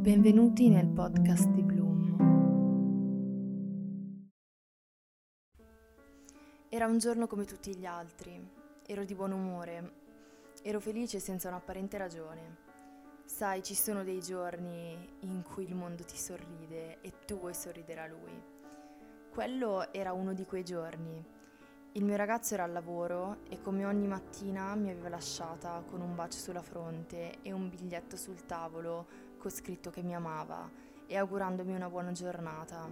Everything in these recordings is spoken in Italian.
Benvenuti nel podcast di Bloom. Era un giorno come tutti gli altri, ero di buon umore, ero felice senza un'apparente ragione. Sai, ci sono dei giorni in cui il mondo ti sorride e tu vuoi sorridere a lui. Quello era uno di quei giorni. Il mio ragazzo era al lavoro e come ogni mattina mi aveva lasciata con un bacio sulla fronte e un biglietto sul tavolo con scritto che mi amava e augurandomi una buona giornata.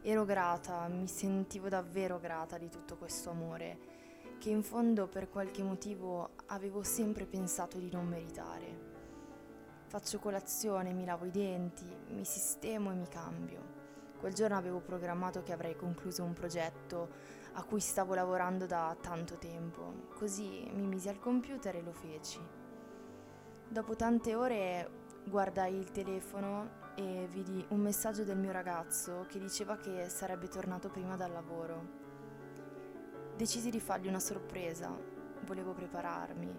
Ero grata, mi sentivo davvero grata di tutto questo amore, che in fondo per qualche motivo avevo sempre pensato di non meritare. Faccio colazione, mi lavo i denti, mi sistemo e mi cambio. Quel giorno avevo programmato che avrei concluso un progetto a cui stavo lavorando da tanto tempo, così mi misi al computer e lo feci. Dopo tante ore guardai il telefono e vidi un messaggio del mio ragazzo che diceva che sarebbe tornato prima dal lavoro. Decisi di fargli una sorpresa, volevo prepararmi,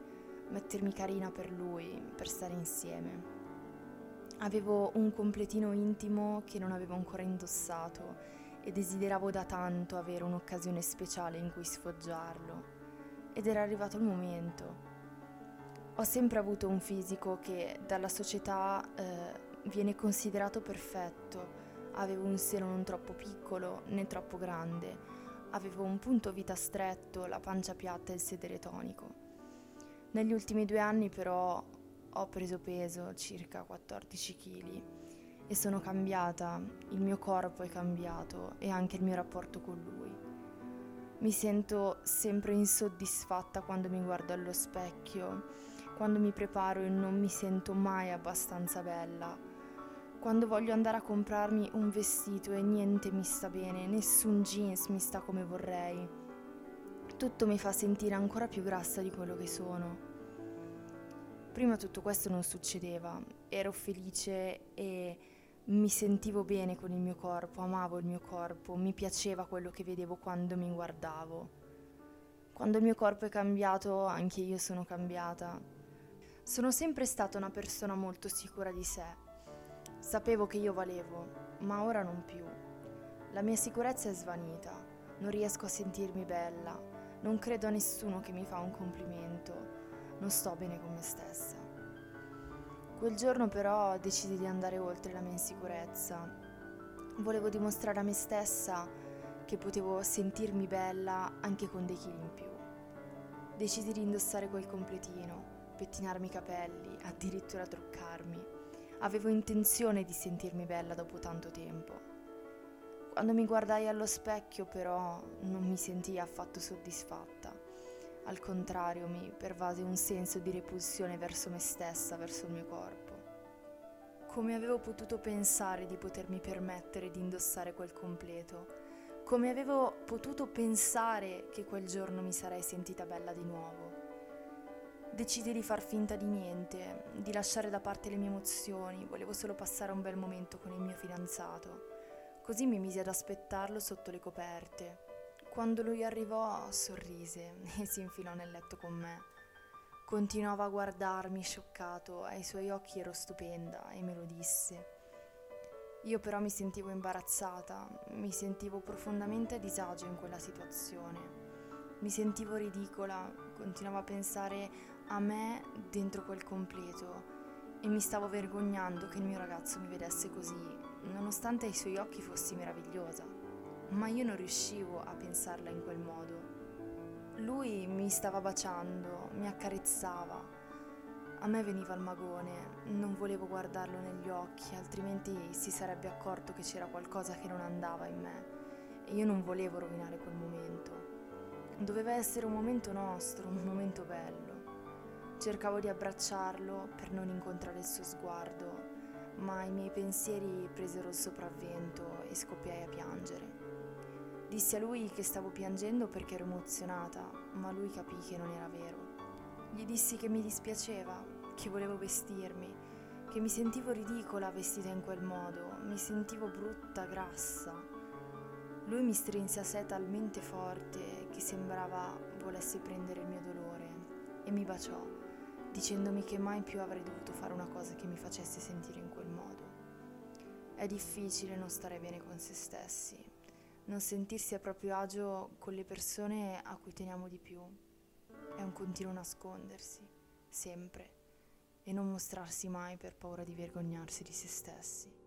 mettermi carina per lui, per stare insieme. Avevo un completino intimo che non avevo ancora indossato e desideravo da tanto avere un'occasione speciale in cui sfoggiarlo. Ed era arrivato il momento. Ho sempre avuto un fisico che dalla società eh, viene considerato perfetto. Avevo un seno non troppo piccolo né troppo grande. Avevo un punto vita stretto, la pancia piatta e il sedere tonico. Negli ultimi due anni però ho preso peso, circa 14 kg, e sono cambiata, il mio corpo è cambiato e anche il mio rapporto con lui. Mi sento sempre insoddisfatta quando mi guardo allo specchio quando mi preparo e non mi sento mai abbastanza bella, quando voglio andare a comprarmi un vestito e niente mi sta bene, nessun jeans mi sta come vorrei. Tutto mi fa sentire ancora più grassa di quello che sono. Prima tutto questo non succedeva, ero felice e mi sentivo bene con il mio corpo, amavo il mio corpo, mi piaceva quello che vedevo quando mi guardavo. Quando il mio corpo è cambiato, anche io sono cambiata. Sono sempre stata una persona molto sicura di sé. Sapevo che io valevo, ma ora non più. La mia sicurezza è svanita, non riesco a sentirmi bella, non credo a nessuno che mi fa un complimento, non sto bene con me stessa. Quel giorno però decisi di andare oltre la mia insicurezza. Volevo dimostrare a me stessa che potevo sentirmi bella anche con dei chili in più. Decisi di indossare quel completino pettinarmi i capelli, addirittura truccarmi. Avevo intenzione di sentirmi bella dopo tanto tempo. Quando mi guardai allo specchio però non mi sentii affatto soddisfatta. Al contrario, mi pervase un senso di repulsione verso me stessa, verso il mio corpo. Come avevo potuto pensare di potermi permettere di indossare quel completo? Come avevo potuto pensare che quel giorno mi sarei sentita bella di nuovo? Decisi di far finta di niente, di lasciare da parte le mie emozioni, volevo solo passare un bel momento con il mio fidanzato. Così mi misi ad aspettarlo sotto le coperte. Quando lui arrivò, sorrise e si infilò nel letto con me. Continuava a guardarmi scioccato, ai suoi occhi ero stupenda e me lo disse. Io però mi sentivo imbarazzata, mi sentivo profondamente a disagio in quella situazione. Mi sentivo ridicola, continuavo a pensare a me dentro quel completo e mi stavo vergognando che il mio ragazzo mi vedesse così, nonostante ai suoi occhi fossi meravigliosa. Ma io non riuscivo a pensarla in quel modo. Lui mi stava baciando, mi accarezzava. A me veniva il magone, non volevo guardarlo negli occhi, altrimenti si sarebbe accorto che c'era qualcosa che non andava in me e io non volevo rovinare quel momento. Doveva essere un momento nostro, un momento bello. Cercavo di abbracciarlo per non incontrare il suo sguardo, ma i miei pensieri presero il sopravvento e scoppiai a piangere. Dissi a lui che stavo piangendo perché ero emozionata, ma lui capì che non era vero. Gli dissi che mi dispiaceva, che volevo vestirmi, che mi sentivo ridicola vestita in quel modo, mi sentivo brutta, grassa. Lui mi strinse a sé talmente forte che sembrava volesse prendere il mio dolore e mi baciò dicendomi che mai più avrei dovuto fare una cosa che mi facesse sentire in quel modo. È difficile non stare bene con se stessi, non sentirsi a proprio agio con le persone a cui teniamo di più. È un continuo nascondersi, sempre, e non mostrarsi mai per paura di vergognarsi di se stessi.